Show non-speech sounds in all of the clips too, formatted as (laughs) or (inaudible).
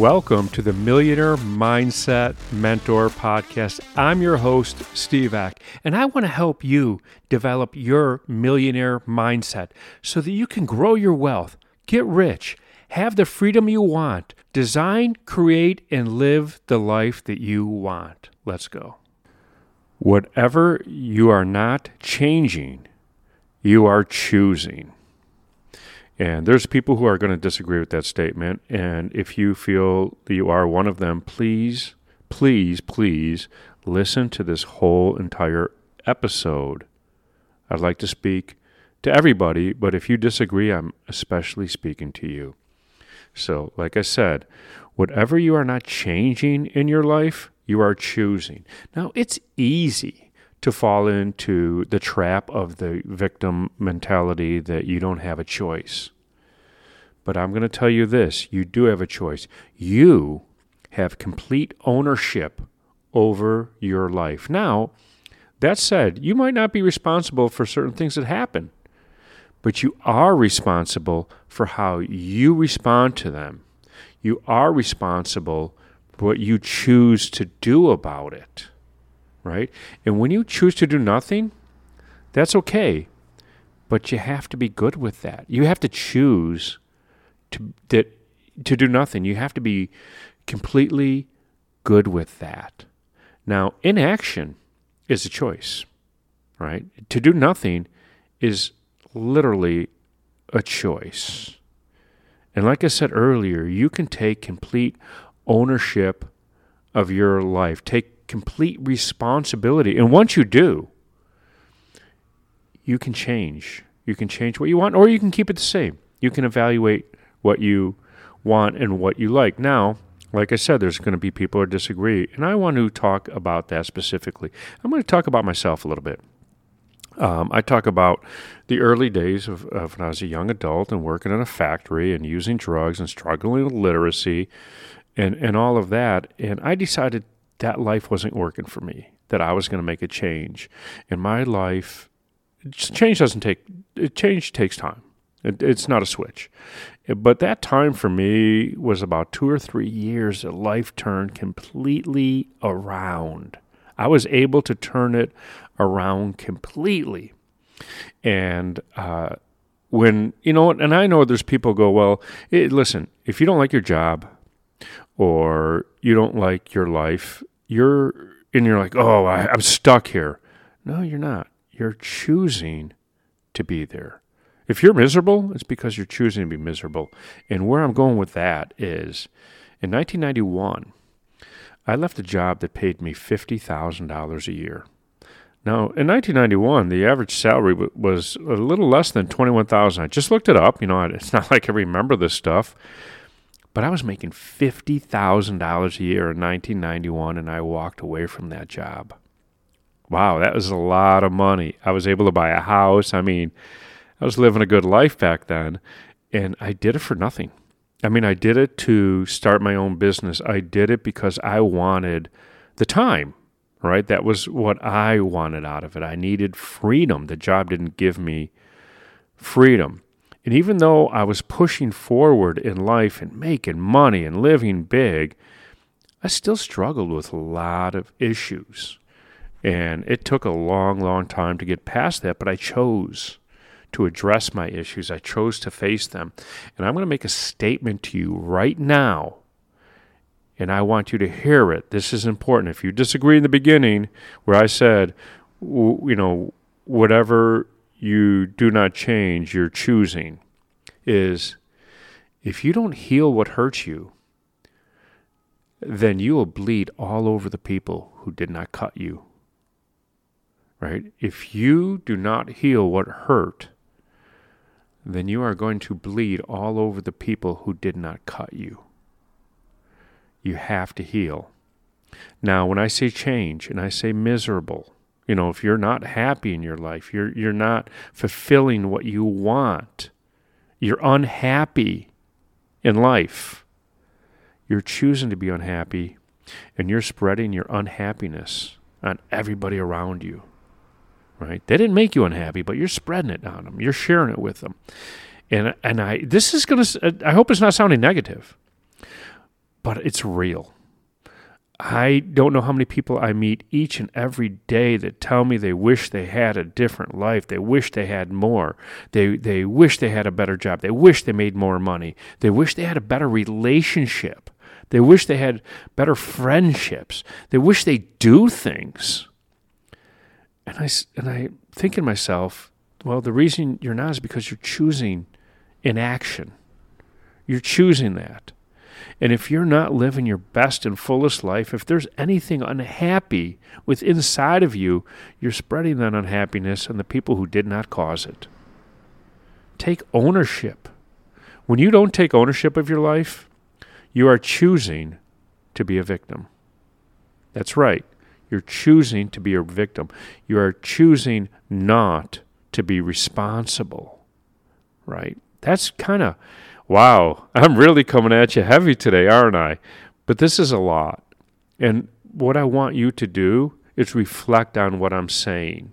Welcome to the Millionaire Mindset Mentor Podcast. I'm your host, Steve Ack, and I want to help you develop your millionaire mindset so that you can grow your wealth, get rich, have the freedom you want, design, create, and live the life that you want. Let's go. Whatever you are not changing, you are choosing. And there's people who are going to disagree with that statement. And if you feel that you are one of them, please, please, please listen to this whole entire episode. I'd like to speak to everybody, but if you disagree, I'm especially speaking to you. So, like I said, whatever you are not changing in your life, you are choosing. Now, it's easy to fall into the trap of the victim mentality that you don't have a choice. But I'm going to tell you this you do have a choice. You have complete ownership over your life. Now, that said, you might not be responsible for certain things that happen, but you are responsible for how you respond to them. You are responsible for what you choose to do about it right? And when you choose to do nothing, that's okay. But you have to be good with that. You have to choose to that to do nothing. You have to be completely good with that. Now, inaction is a choice, right? To do nothing is literally a choice. And like I said earlier, you can take complete ownership of your life. Take complete responsibility. And once you do, you can change. You can change what you want, or you can keep it the same. You can evaluate what you want and what you like. Now, like I said, there's going to be people who disagree, and I want to talk about that specifically. I'm going to talk about myself a little bit. Um, I talk about the early days of, of, when I was a young adult and working in a factory and using drugs and struggling with literacy and, and all of that. And I decided that life wasn't working for me, that I was going to make a change. In my life, change doesn't take, change takes time. It, it's not a switch. But that time for me was about two or three years that life turned completely around. I was able to turn it around completely. And, uh, when you know and i know there's people go well it, listen if you don't like your job or you don't like your life you're and you're like, oh, I, I'm stuck here. No, you're not. You're choosing to be there. If you're miserable, it's because you're choosing to be miserable. And where I'm going with that is in 1991, I left a job that paid me $50,000 a year. Now, in 1991, the average salary was a little less than 21,000. I just looked it up, you know, it's not like I remember this stuff. But I was making $50,000 a year in 1991 and I walked away from that job. Wow, that was a lot of money. I was able to buy a house. I mean, I was living a good life back then and I did it for nothing. I mean, I did it to start my own business. I did it because I wanted the time, right? That was what I wanted out of it. I needed freedom. The job didn't give me freedom. And even though I was pushing forward in life and making money and living big, I still struggled with a lot of issues. And it took a long, long time to get past that, but I chose to address my issues. I chose to face them. And I'm going to make a statement to you right now. And I want you to hear it. This is important. If you disagree in the beginning, where I said, you know, whatever you do not change, you're choosing, is if you don't heal what hurts you, then you will bleed all over the people who did not cut you. Right? If you do not heal what hurt, then you are going to bleed all over the people who did not cut you. You have to heal. Now, when I say change and I say miserable, you know, if you're not happy in your life, you're you're not fulfilling what you want. You're unhappy in life. You're choosing to be unhappy and you're spreading your unhappiness on everybody around you. Right? They didn't make you unhappy, but you're spreading it on them. You're sharing it with them. And and I this is going to I hope it's not sounding negative. but it's real. I don't know how many people I meet each and every day that tell me they wish they had a different life. They wish they had more. They they wish they had a better job. They wish they made more money. They wish they had a better relationship. They wish they had better friendships. They wish they do things. And I and I think in myself, well, the reason you're not is because you're choosing inaction. You're choosing that. And if you're not living your best and fullest life, if there's anything unhappy with inside of you, you're spreading that unhappiness on the people who did not cause it. Take ownership. When you don't take ownership of your life, you are choosing to be a victim. That's right. You're choosing to be a victim. You are choosing not to be responsible. Right? That's kind of Wow, I'm really coming at you heavy today, aren't I? But this is a lot. And what I want you to do is reflect on what I'm saying.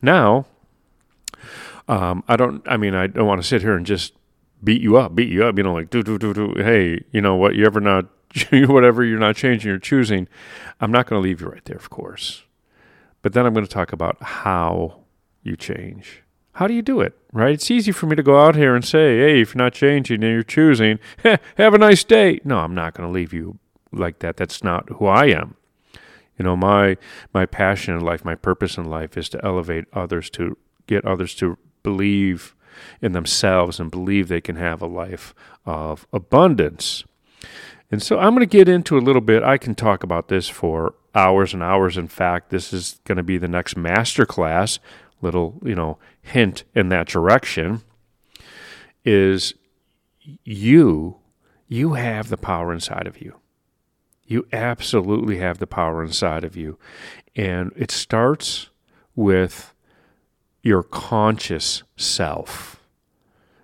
Now, um, I don't, I mean, I don't want to sit here and just beat you up, beat you up, you know, like, do, do, do, do, hey, you know what, you ever not, (laughs) whatever you're not changing, you're choosing. I'm not going to leave you right there, of course. But then I'm going to talk about how you change. How do you do it, right? It's easy for me to go out here and say, hey, if you're not changing and you're choosing, (laughs) have a nice day. No, I'm not going to leave you like that. That's not who I am. You know, my my passion in life, my purpose in life is to elevate others to get others to believe in themselves and believe they can have a life of abundance. And so I'm going to get into a little bit. I can talk about this for hours and hours. In fact, this is going to be the next master class little, you know, hint in that direction is you you have the power inside of you. You absolutely have the power inside of you. And it starts with your conscious self.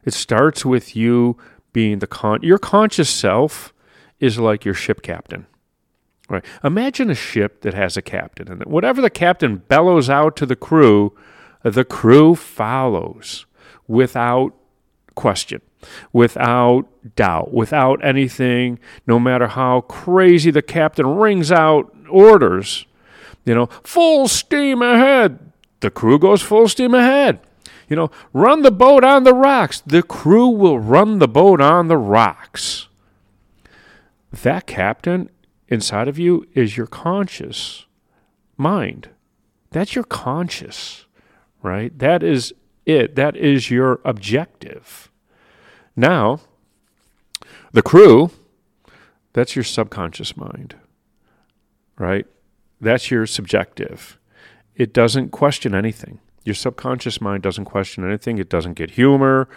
It starts with you being the con your conscious self is like your ship captain. Right. Imagine a ship that has a captain and whatever the captain bellows out to the crew, the crew follows without question, without doubt, without anything, no matter how crazy the captain rings out orders. You know, full steam ahead. The crew goes full steam ahead. You know, run the boat on the rocks. The crew will run the boat on the rocks. That captain inside of you is your conscious mind. That's your conscious right? That is it. That is your objective. Now, the crew, that's your subconscious mind, right? That's your subjective. It doesn't question anything. Your subconscious mind doesn't question anything. It doesn't get humor.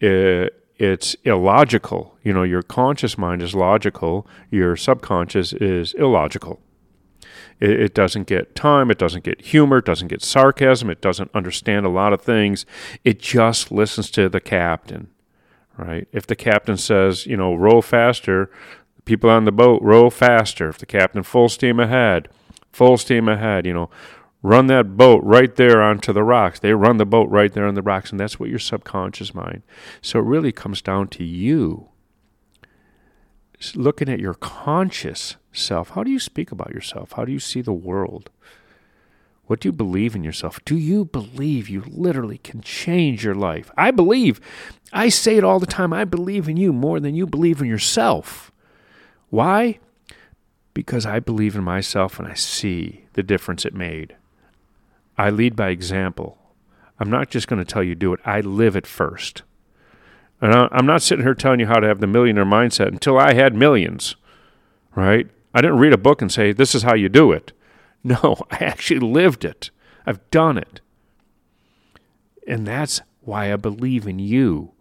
It, it's illogical. You know, your conscious mind is logical, your subconscious is illogical. It, it doesn't get time, it doesn't get humor, it doesn't get sarcasm, it doesn't understand a lot of things. It just listens to the captain, right? If the captain says, you know, row faster, people on the boat row faster. If the captain full steam ahead, full steam ahead, you know, run that boat right there onto the rocks. They run the boat right there on the rocks, and that's what your subconscious mind. So it really comes down to you looking at your conscious self. How do you speak about yourself? How do you see the world? What do you believe in yourself? Do you believe you literally can change your life? I believe. I say it all the time. I believe in you more than you believe in yourself. Why? Because I believe in myself and I see the difference it made. I lead by example. I'm not just going to tell you do it, I live it first. And I'm not sitting here telling you how to have the millionaire mindset until I had millions, right? I didn't read a book and say, this is how you do it. (laughs) No, I actually lived it. I've done it. And that's why I believe in you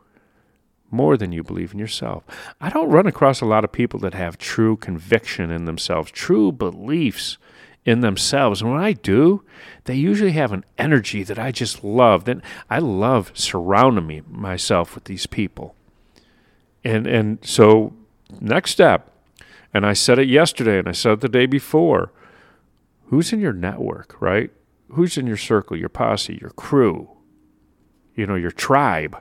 more than you believe in yourself. I don't run across a lot of people that have true conviction in themselves, true beliefs in themselves. And when I do, they usually have an energy that I just love. Then I love surrounding me myself with these people. And and so next step, and I said it yesterday and I said it the day before. Who's in your network, right? Who's in your circle, your posse, your crew, you know, your tribe?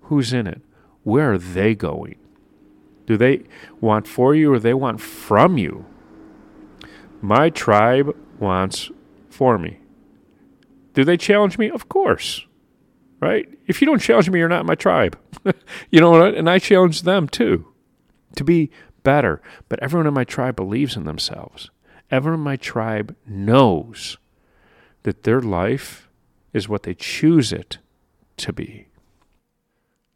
Who's in it? Where are they going? Do they want for you or they want from you? My tribe wants for me. Do they challenge me? Of course. Right? If you don't challenge me, you're not my tribe. (laughs) you know what? And I challenge them too to be better. But everyone in my tribe believes in themselves. Everyone in my tribe knows that their life is what they choose it to be.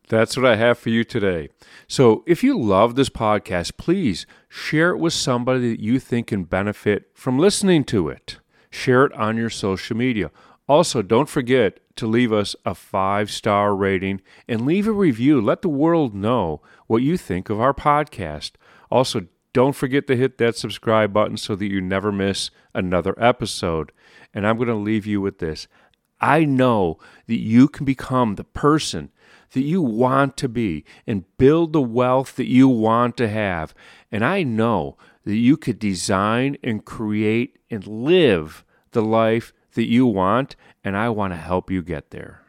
That's what I have for you today. So, if you love this podcast, please share it with somebody that you think can benefit from listening to it. Share it on your social media. Also, don't forget to leave us a five star rating and leave a review. Let the world know what you think of our podcast. Also, don't forget to hit that subscribe button so that you never miss another episode. And I'm going to leave you with this I know that you can become the person that you want to be and build the wealth that you want to have. And I know that you could design and create and live the life that you want, and I want to help you get there.